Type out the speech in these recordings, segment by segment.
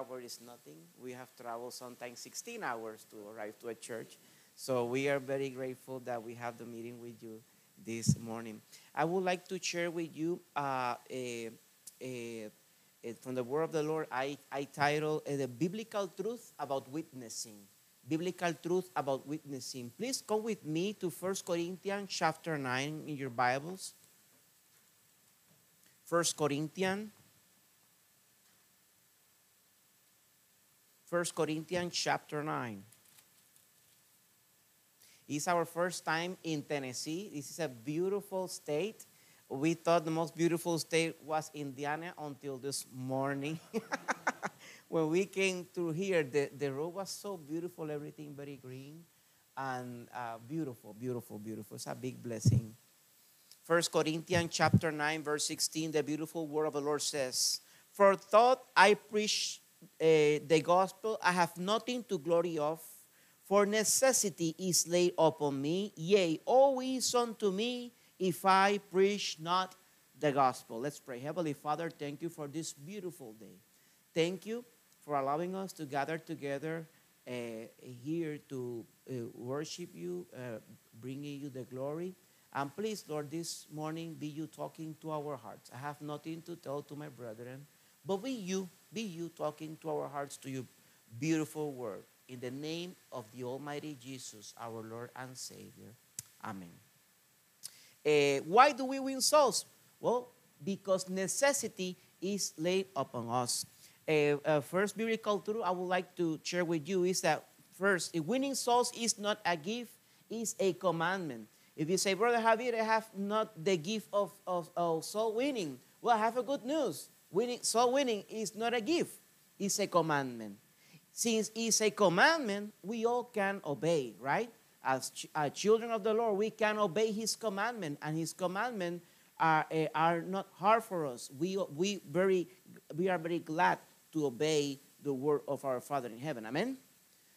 hours is nothing. We have traveled sometimes 16 hours to arrive to a church. So we are very grateful that we have the meeting with you this morning. I would like to share with you uh, a, a, a, from the Word of the Lord. I, I title uh, the biblical truth about witnessing. Biblical truth about witnessing. Please go with me to 1 Corinthians chapter 9 in your Bibles. 1 Corinthians. 1 Corinthians chapter 9. It's our first time in Tennessee. This is a beautiful state. We thought the most beautiful state was Indiana until this morning. when we came through here, the, the road was so beautiful, everything very green and uh, beautiful, beautiful, beautiful. It's a big blessing. First Corinthians chapter 9, verse 16, the beautiful word of the Lord says, For thought I preach the gospel, I have nothing to glory of for necessity is laid upon me, yea, always unto me, if I preach not the gospel. Let's pray. Heavenly Father, thank you for this beautiful day. Thank you for allowing us to gather together uh, here to uh, worship you, uh, bringing you the glory. And please, Lord, this morning be you talking to our hearts. I have nothing to tell to my brethren, but be you, be you talking to our hearts to your beautiful word. In the name of the Almighty Jesus, our Lord and Savior. Amen. Uh, why do we win souls? Well, because necessity is laid upon us. Uh, uh, first biblical truth I would like to share with you is that first, winning souls is not a gift, it's a commandment. If you say, Brother Javier, I have not the gift of, of, of soul winning, well, I have a good news. Winning, soul winning is not a gift, it's a commandment. Since it's a commandment, we all can obey, right? As ch- uh, children of the Lord, we can obey His commandment, and His commandment are, uh, are not hard for us. We, we, very, we are very glad to obey the word of our Father in heaven. Amen?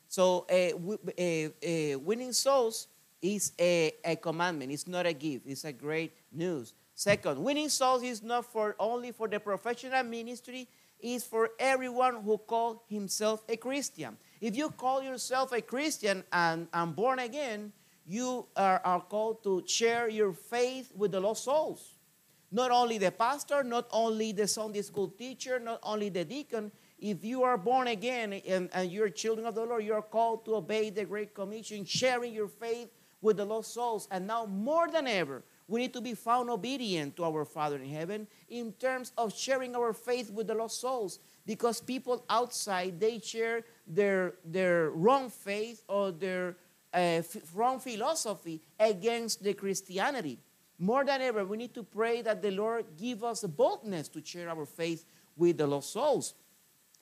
So, uh, we, winning souls is a, a commandment. It's not a gift. It's a great news. Second, winning souls is not for only for the professional ministry it's for everyone who call himself a Christian. If you call yourself a Christian and, and born again, you are, are called to share your faith with the lost souls. Not only the pastor, not only the Sunday school teacher, not only the deacon. If you are born again and, and you're children of the Lord, you are called to obey the Great Commission, sharing your faith with the lost souls. And now, more than ever, we need to be found obedient to our Father in heaven in terms of sharing our faith with the lost souls. Because people outside, they share their, their wrong faith or their uh, wrong philosophy against the Christianity. More than ever, we need to pray that the Lord give us the boldness to share our faith with the lost souls.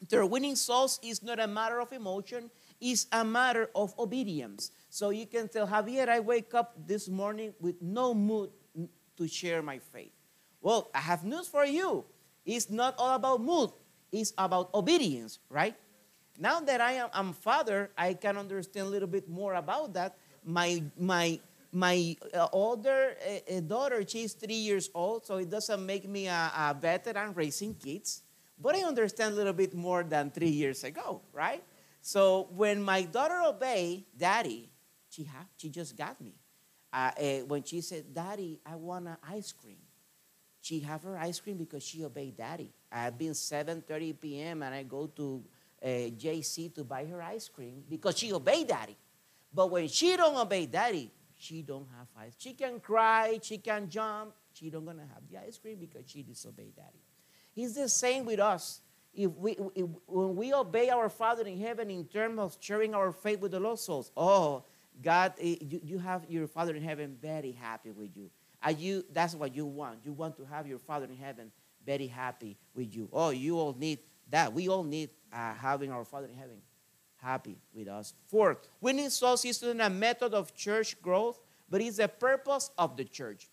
Their winning souls is not a matter of emotion, it's a matter of obedience. So you can tell Javier, I wake up this morning with no mood to share my faith. Well, I have news for you. It's not all about mood, it's about obedience, right? Now that I am I'm father, I can understand a little bit more about that. My, my, my uh, older uh, uh, daughter, she's three years old, so it doesn't make me a, a veteran raising kids. But I understand a little bit more than three years ago, right? So when my daughter obeyed daddy, she, ha- she just got me. Uh, uh, when she said, Daddy, I want an ice cream. She have her ice cream because she obeyed Daddy. I've been 7.30 p.m. and I go to uh, JC to buy her ice cream because she obeyed Daddy. But when she don't obey Daddy, she don't have ice. She can cry, she can jump. She don't gonna have the ice cream because she disobeyed Daddy. It's the same with us. If we, if, when we obey our Father in heaven in terms of sharing our faith with the lost souls, oh, God, eh, you, you have your Father in heaven very happy with you. Are you. That's what you want. You want to have your Father in heaven very happy with you. Oh, you all need that. We all need uh, having our Father in heaven happy with us. Fourth, winning souls is not a method of church growth, but it's the purpose of the church.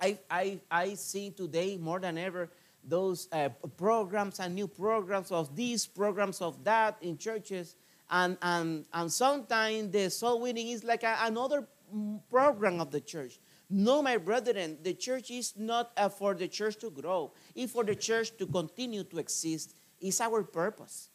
I, I, I see today more than ever those uh, programs and new programs of these programs of that in churches and, and, and sometimes the soul winning is like a, another program of the church. No, my brethren, the church is not uh, for the church to grow, it's for the church to continue to exist. It's our purpose.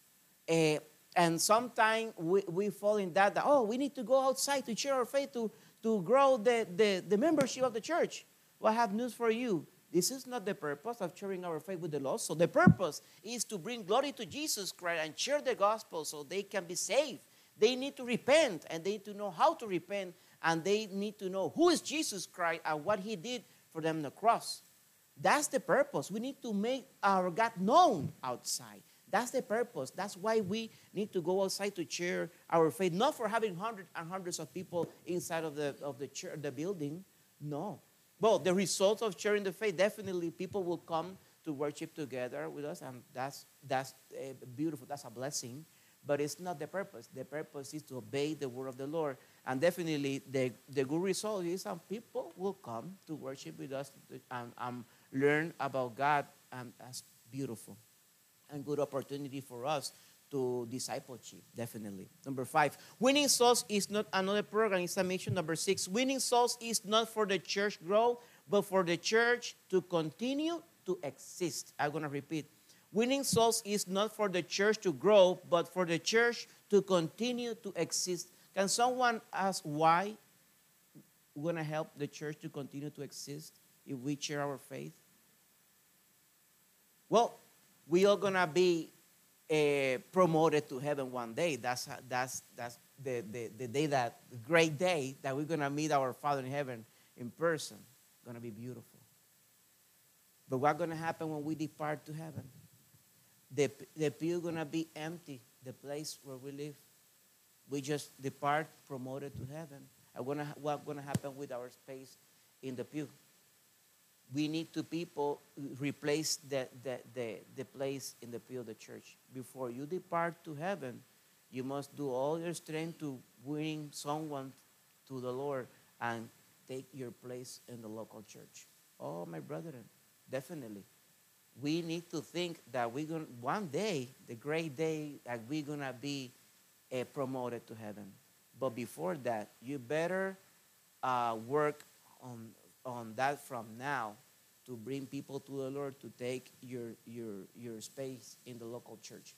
Uh, and sometimes we, we fall in that, that, oh, we need to go outside to share our faith, to, to grow the, the, the membership of the church. Well, I have news for you. This is not the purpose of sharing our faith with the lost. So the purpose is to bring glory to Jesus Christ and share the gospel so they can be saved. They need to repent and they need to know how to repent and they need to know who is Jesus Christ and what he did for them on the cross. That's the purpose. We need to make our God known outside. That's the purpose. That's why we need to go outside to share our faith, not for having hundreds and hundreds of people inside of the of the church, the building. No. Well, the result of sharing the faith, definitely people will come to worship together with us, and that's that's uh, beautiful. That's a blessing. But it's not the purpose. The purpose is to obey the word of the Lord. And definitely, the, the good result is that people will come to worship with us and, and learn about God, and that's beautiful and good opportunity for us to discipleship, definitely. Number five, winning souls is not another program, it's a mission. Number six, winning souls is not for the church to grow, but for the church to continue to exist. I'm going to repeat. Winning souls is not for the church to grow, but for the church to continue to exist. Can someone ask why we're going to help the church to continue to exist if we share our faith? Well, we are going to be uh, promoted to heaven one day. That's, that's, that's the, the, the day that, the great day that we're going to meet our Father in heaven in person. Going to be beautiful. But what's going to happen when we depart to heaven? The, the pew going to be empty, the place where we live. We just depart, promoted to heaven. And what's going to happen with our space in the pew? We need to people replace the, the, the, the place in the pew of the church. Before you depart to heaven, you must do all your strength to bring someone to the Lord and take your place in the local church. Oh, my brethren, definitely. We need to think that we're going one day, the great day, that we're gonna be uh, promoted to heaven. But before that, you better uh, work on on that from now to bring people to the Lord to take your, your, your space in the local church.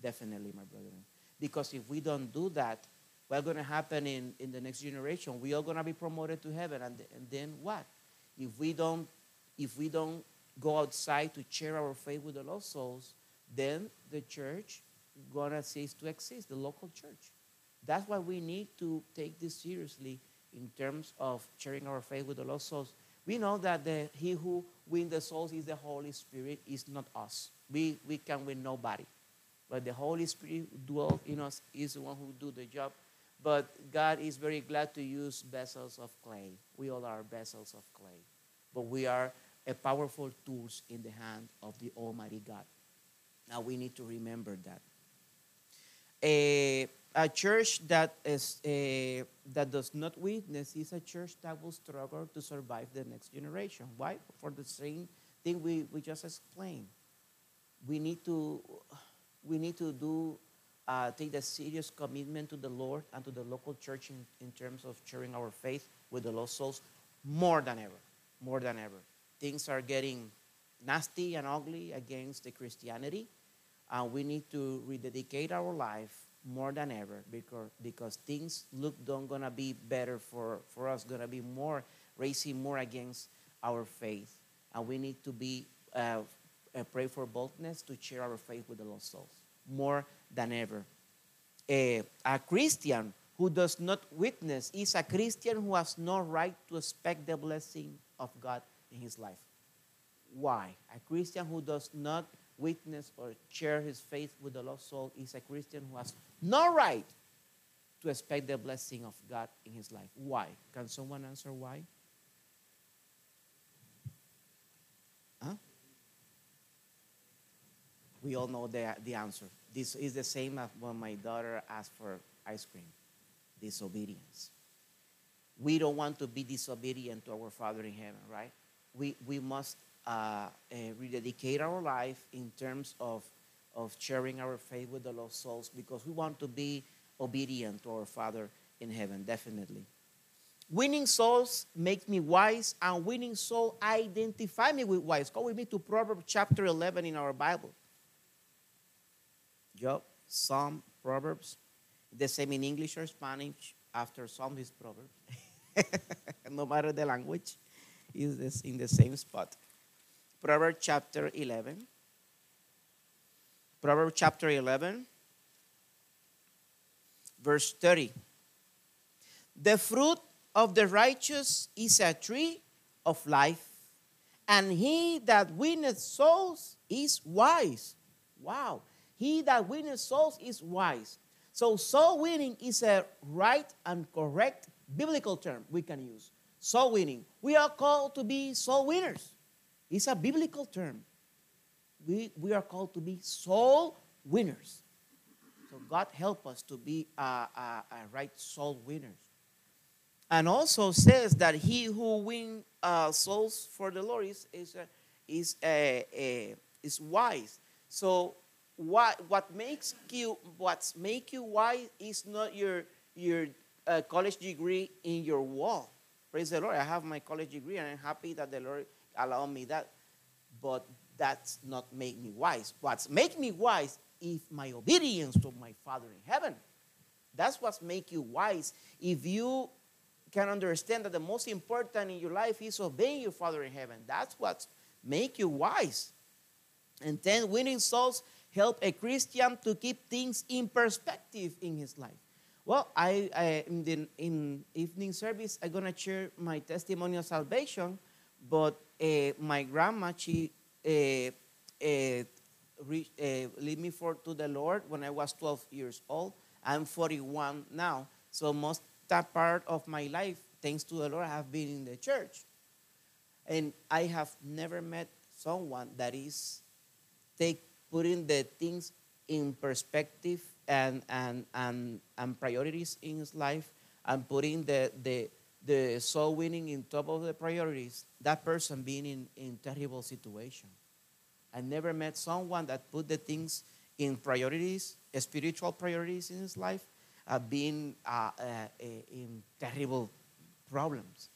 Definitely, my brethren. Because if we don't do that, what's going to happen in, in the next generation? We are going to be promoted to heaven, and, and then what? If we don't, if we don't go outside to share our faith with the lost souls, then the church gonna cease to exist, the local church. That's why we need to take this seriously in terms of sharing our faith with the lost souls. We know that the, he who wins the souls is the Holy Spirit, is not us. We, we can win nobody. But the Holy Spirit who dwells in us, is the one who do the job. But God is very glad to use vessels of clay. We all are vessels of clay. But we are a powerful tools in the hand of the Almighty God. Now we need to remember that. Uh, a church that is uh, that does not witness is a church that will struggle to survive the next generation. Why? For the same thing we, we just explained. We need to we need to do uh, take the serious commitment to the Lord and to the local church in, in terms of sharing our faith with the lost souls more than ever. More than ever. Things are getting nasty and ugly against the Christianity, and we need to rededicate our life more than ever because because things look don't gonna be better for for us gonna be more racing more against our faith. And we need to be uh, uh, pray for boldness to share our faith with the lost souls more than ever. Uh, a christian who does not witness is a christian who has no right to expect the blessing of god in his life. Why? A christian who does not witness or share his faith with the lost soul is a christian who has no right to expect the blessing of God in his life. Why? Can someone answer why? Huh? We all know the, the answer. This is the same as when my daughter asked for ice cream disobedience. We don't want to be disobedient to our Father in heaven, right? We, we must Uh, eh, rededicate our life in terms of of sharing our faith with the lost souls because we want to be obedient to our Father in heaven, definitely. Winning souls make me wise, and winning soul identify me with wise. Go with me to Proverbs chapter 11 in our Bible. Job, Psalm, Proverbs. The same in English or Spanish. After Psalm is Proverbs. no matter the language, is in the same spot. Proverbs chapter 11. Proverbs chapter 11, verse 30. The fruit of the righteous is a tree of life, and he that winneth souls is wise. Wow. He that winneth souls is wise. So, soul winning is a right and correct biblical term we can use. Soul winning. We are called to be soul winners. It's a biblical term. We, we are called to be soul winners. So, God help us to be a, a, a right soul winners and also says that he who wins uh, souls for the Lord is is uh, is uh, is wise. So what what makes you what's make you wise is not your your uh, college degree in your wall. Praise the Lord. I have my college degree and I'm happy that the Lord allowed me that. But that's not make me wise. What's make me wise is my obedience to my Father in heaven. That's what's make you wise. If you can understand that the most important in your life is obeying your Father in heaven. That's what make you wise. And then winning souls help a Christian to keep things in perspective in his life. Well, I, I in, the, in evening service, I'm gonna share my testimony of salvation. But uh, my grandma, she uh, uh, re, lead me for to the Lord when I was 12 years old. I'm 41 now, so most that part of my life, thanks to the Lord, I have been in the church. And I have never met someone that is take putting the things in perspective and and and, and priorities in his life and putting the the the soul winning in top of the priorities, that person being in, in terrible situation. I never met someone that put the things in priorities, spiritual priorities in his life, uh, being uh, uh, in terrible problems.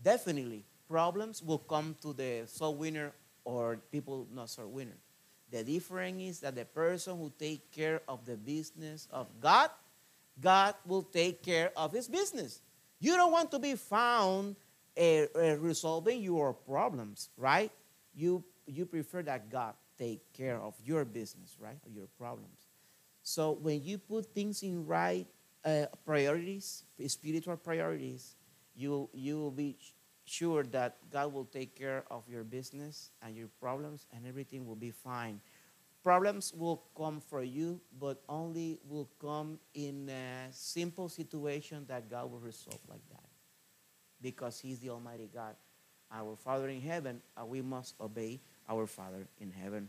Definitely, problems will come to the soul winner or people not soul winner. The difference is that the person who take care of the business of God, God will take care of his business. You don't want to be found uh, uh, resolving your problems, right? You, you prefer that God take care of your business, right? Your problems. So when you put things in right uh, priorities, spiritual priorities, you, you will be sure that God will take care of your business and your problems and everything will be fine. Problems will come for you, but only will come in a simple situation that God will resolve like that. Because He's the Almighty God, our Father in heaven, and we must obey our Father in heaven.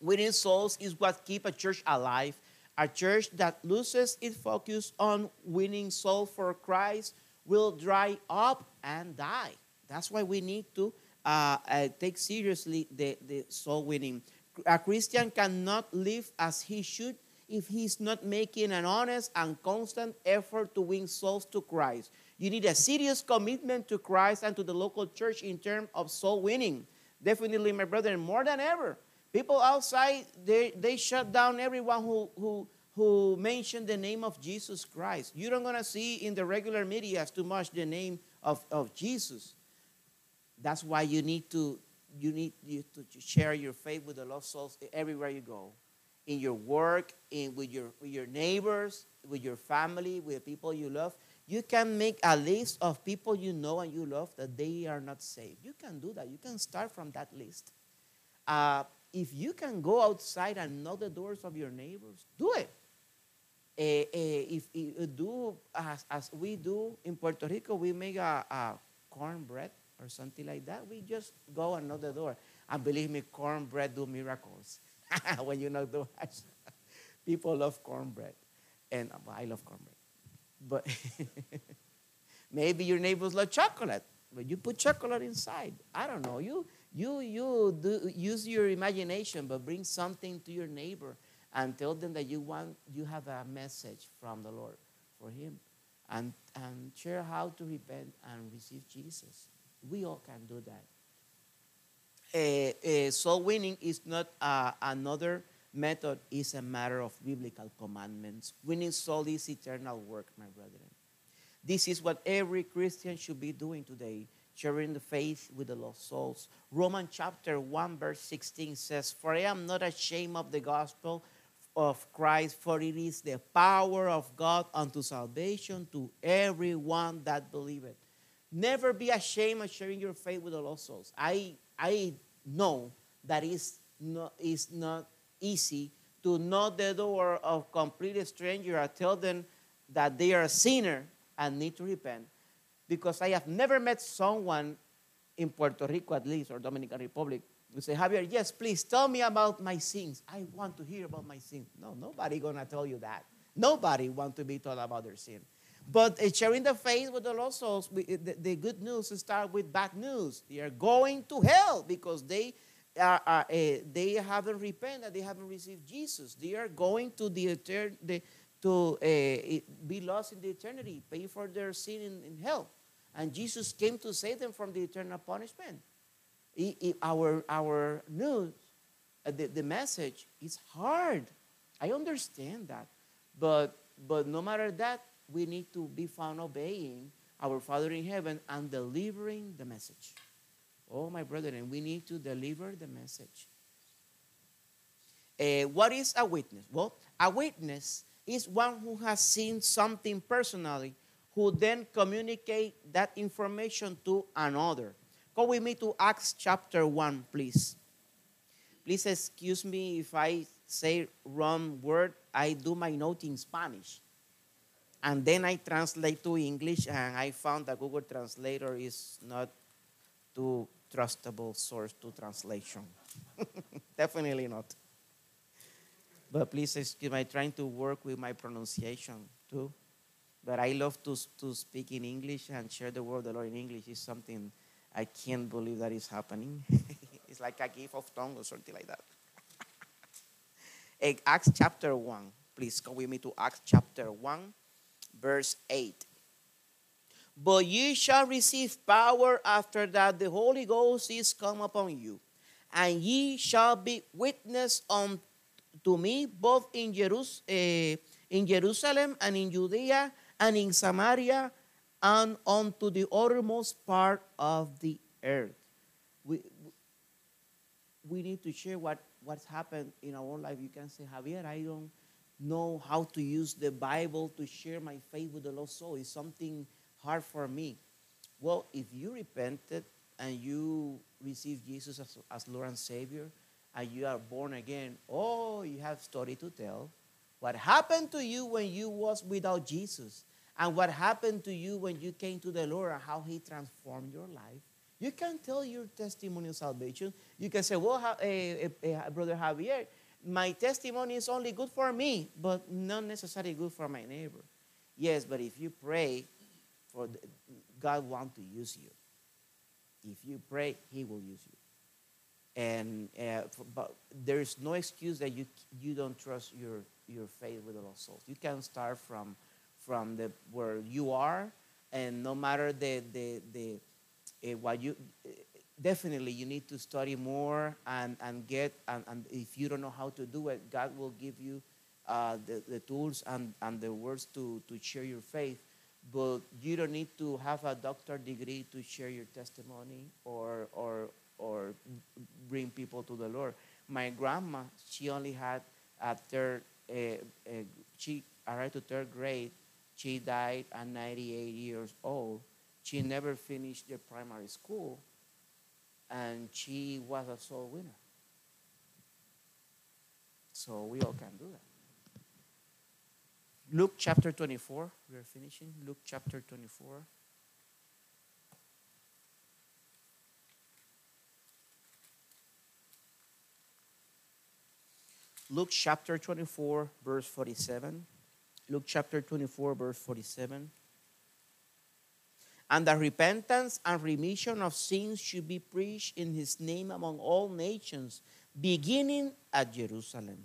Winning souls is what keep a church alive a church that loses its focus on winning soul for Christ will dry up and die. That's why we need to uh, uh, take seriously the, the soul winning. A Christian cannot live as he should if he's not making an honest and constant effort to win souls to Christ. You need a serious commitment to Christ and to the local church in terms of soul winning. Definitely, my brother, more than ever. People outside, they, they shut down everyone who, who, who mentioned the name of Jesus Christ. You don't going to see in the regular media too much the name of, of Jesus. That's why you need to you need you to share your faith with the lost souls everywhere you go, in your work, in with your with your neighbors, with your family, with the people you love. You can make a list of people you know and you love that they are not saved. You can do that. You can start from that list. Uh, if you can go outside and knock the doors of your neighbors, do it. Uh, uh, if, if do as, as, we do in Puerto Rico, we make a, a cornbread or something like that. We just go and knock the door. And believe me, cornbread do miracles when you knock the doors. People love cornbread. And uh, well, I love cornbread. But maybe your neighbors love chocolate. But you put chocolate inside. I don't know. You you, you do, use your imagination, but bring something to your neighbor and tell them that you want, you have a message from the Lord for him. and, and share how to repent and receive Jesus. We all can do that. Uh, uh, soul winning is not uh, another method, it's a matter of biblical commandments. Winning soul is eternal work, my brethren. This is what every Christian should be doing today, sharing the faith with the lost souls. Romans chapter 1, verse 16 says, For I am not ashamed of the gospel of Christ, for it is the power of God unto salvation to everyone that believeth. Never be ashamed of sharing your faith with the lost souls. I, I know that it's not, it's not easy to knock the door of complete stranger and tell them that they are a sinner and need to repent. Because I have never met someone in Puerto Rico, at least, or Dominican Republic, who say, Javier, yes, please tell me about my sins. I want to hear about my sins. No, nobody gonna tell you that. Nobody want to be told about their sin. But uh, sharing the faith with the lost souls, we, the, good news start with bad news. They are going to hell because they uh, they haven't repented. They haven't received Jesus. They are going to the etern- the, to uh, be lost in the eternity, pay for their sin in, in hell. And Jesus came to save them from the eternal punishment our, our news, the, the message is hard. I understand that. But, but no matter that, we need to be found obeying our Father in heaven and delivering the message. Oh, my brethren, we need to deliver the message. Uh, what is a witness? Well, a witness is one who has seen something personally, who then communicate that information to another. Go with me to Acts chapter 1, please. Please excuse me if I say wrong word. I do my note in Spanish. And then I translate to English, and I found that Google Translator is not too trustable source to translation. Definitely not. But please excuse me, I'm trying to work with my pronunciation too. But I love to, to speak in English and share the word of the Lord in English. is something I can't believe that is happening. it's like a gift of tongue or something like that. Acts chapter 1. Please go with me to Acts chapter 1, verse 8. But ye shall receive power after that the Holy Ghost is come upon you, and ye shall be witness unto me both in, Jerus- uh, in Jerusalem and in Judea and in Samaria and onto the uttermost part of the earth. We, we need to share what, what's happened in our own life. You can say, Javier, I don't know how to use the Bible to share my faith with the lost soul. It's something hard for me. Well, if you repented and you receive Jesus as, as Lord and Savior, and you are born again, oh, you have story to tell. What happened to you when you was without Jesus? and what happened to you when you came to the Lord and how He transformed your life. You can tell your testimony of salvation. You can say, Well, uh, uh, Brother Javier, my testimony is only good for me, but not necessarily good for my neighbor. Yes, but if you pray, for the, God wants to use you. If you pray, He will use you. And uh, but there is no excuse that you you don't trust your your faith with the lost souls. You can start from from the where you are, and no matter the the the uh, what you uh, definitely you need to study more and and get and, and if you don't know how to do it, God will give you uh, the the tools and and the words to to share your faith. But you don't need to have a doctor degree to share your testimony or or or bring people to the Lord. My grandma, she only had a third, uh, uh, she arrived to third grade she died at 98 years old. She never finished the primary school, and she was a soul winner. So we all can do that. Luke chapter 24, we are finishing. Luke chapter 24. Luke chapter 24, verse 47. Luke chapter 24, verse 47. And that repentance and remission of sins should be preached in his name among all nations, beginning at Jerusalem.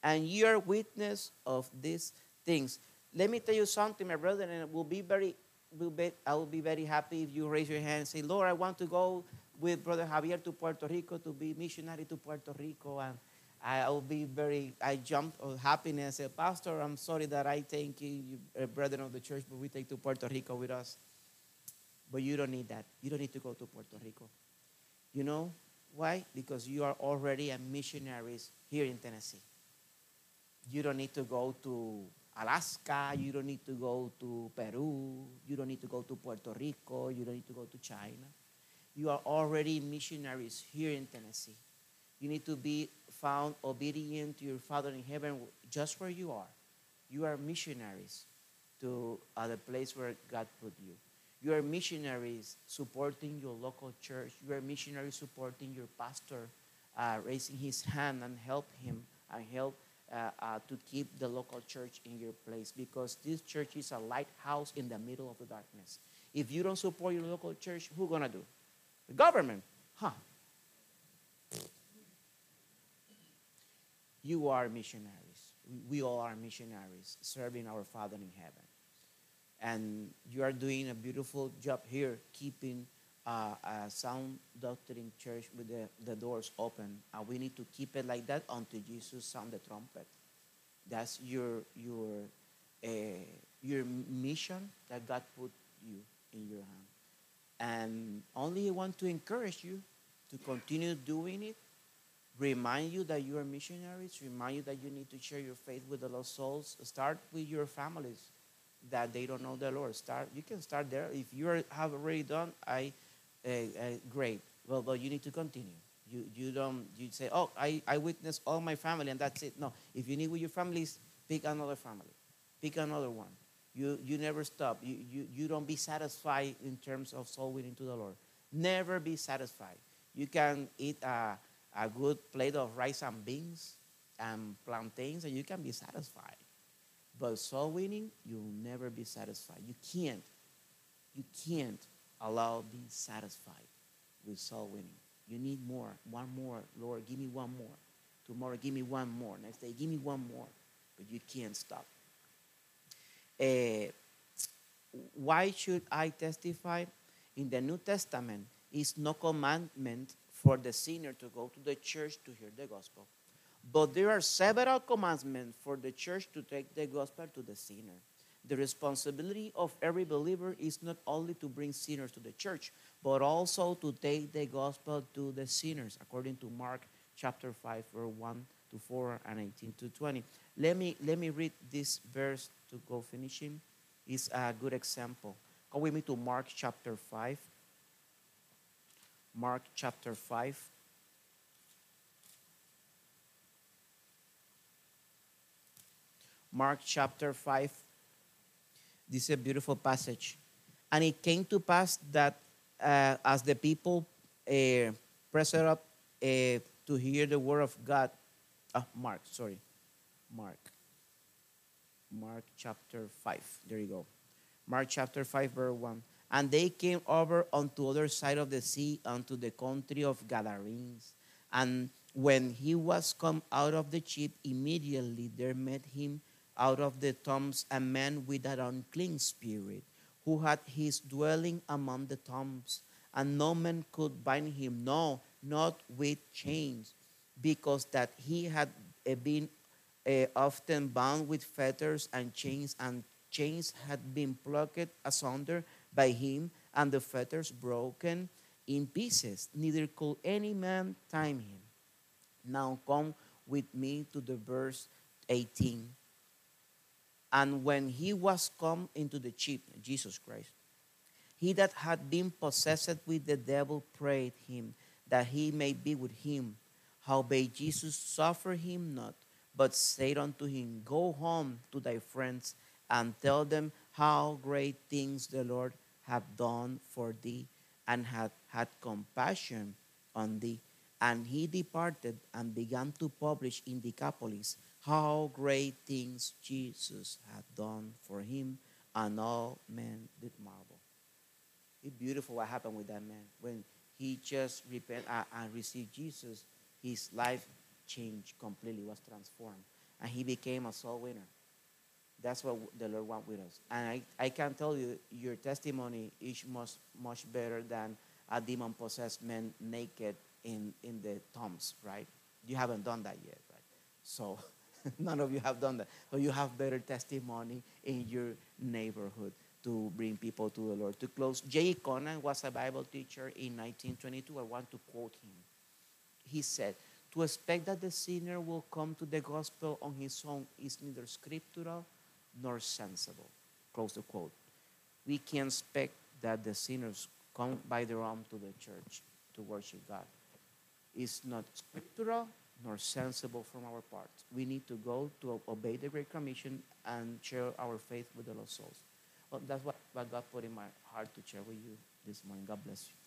And you are witness of these things. let me tell you something, my brother, and it will be very, will be, I will be very happy if you raise your hand and say, Lord, I want to go with Brother Javier to Puerto Rico to be missionary to Puerto Rico. And I will be very, I jumped of happiness. I said, Pastor, I'm sorry that I take you, you uh, brethren of the church, but we take to Puerto Rico with us. But you don't need that. You don't need to go to Puerto Rico. You know why? Because you are already a missionary here in Tennessee. You don't need to go to Alaska. You don't need to go to Peru. You don't need to go to Puerto Rico. You don't need to go to China. You are already missionaries here in Tennessee. You need to be found obedient to your Father in heaven just where you are. You are missionaries to uh, the place where God put you. You are missionaries supporting your local church. You are missionaries supporting your pastor, uh, raising his hand and help him and help uh, uh, to keep the local church in your place because this church is a lighthouse in the middle of the darkness. If you don't support your local church, who gonna do? The government, huh? You are missionaries. We all are missionaries serving our Father in heaven and you are doing a beautiful job here keeping uh, a sound doctrine church with the, the doors open. And we need to keep it like that until jesus sound the trumpet. That's your your uh, your mission that god put you in your hand. And only want to encourage you to continue doing it. Remind you that you are missionaries. Remind you that you need to share your faith with the lost souls. Start with your families that they don't know the Lord. Start. You can start there. If you have already done, I, uh, uh, great. Well, but you need to continue. You you don't. You say, oh, I I witnessed all my family and that's it. No. If you need with your families, pick another family, pick another one. You you never stop. You you you don't be satisfied in terms of soul winning to the Lord. Never be satisfied. You can eat a a good plate of rice and beans and plantains, and you can be satisfied but soul winning, you'll never be satisfied. You can't, you can't allow being satisfied with soul winning. You need more, one more. Lord, give me one more. Tomorrow, give me one more. Next day, give me one more. But you can't stop. Uh, why should I testify? In the New Testament, is no commandment for the sinner to go to the church to hear the gospel. But there are several commandments for the church to take the gospel to the sinner. The responsibility of every believer is not only to bring sinners to the church, but also to take the gospel to the sinners, according to Mark chapter 5, verse 1 to 4 and 18 to 20. Let me, let me read this verse to go finishing. It's a good example. Go with me to Mark chapter 5. Mark chapter 5. Mark chapter 5. This is a beautiful passage. And it came to pass that uh, as the people uh, pressed up uh, to hear the word of God, uh, Mark, sorry, Mark. Mark chapter 5. There you go. Mark chapter 5, verse 1. And they came over unto other side of the sea, unto the country of Gadarenes. And when he was come out of the ship, immediately there met him out of the tombs a man with an unclean spirit, who had his dwelling among the tombs, and no man could bind him, no, not with chains, because that he had eh, been uh, often bound with fetters and chains, and chains had been plucked asunder by him, and the fetters broken in pieces. Neither could any man time him. Now come with me to the verse 18. And when he was come into the ship, Jesus Christ, he that had been possessed with the devil prayed him that he may be with him. Howbeit Jesus suffered him not, but said unto him, Go home to thy friends and tell them how great things the Lord hath done for thee, and hath had compassion on thee. And he departed and began to publish in Decapolis how great things Jesus had done for him, and all men did marvel. It's beautiful what happened with that man. When he just repented uh, and received Jesus, his life changed completely, was transformed, and he became a soul winner. That's what the Lord wants with us. And I, I can tell you, your testimony is much, much better than a demon possessed man naked in, in the tombs, right? You haven't done that yet, right? So none of you have done that. So you have better testimony in your neighborhood to bring people to the Lord. To close, J. Conan was a Bible teacher in 1922. I want to quote him. He said, To expect that the sinner will come to the gospel on his own is neither scriptural nor sensible. Close the quote. We can expect that the sinners come by their own to the church to worship God. It's not scriptural nor sensible from our part. We need to go to obey the Great Commission and share our faith with the lost souls. Well, that's what, what God put in my heart to share with you this morning. God bless you.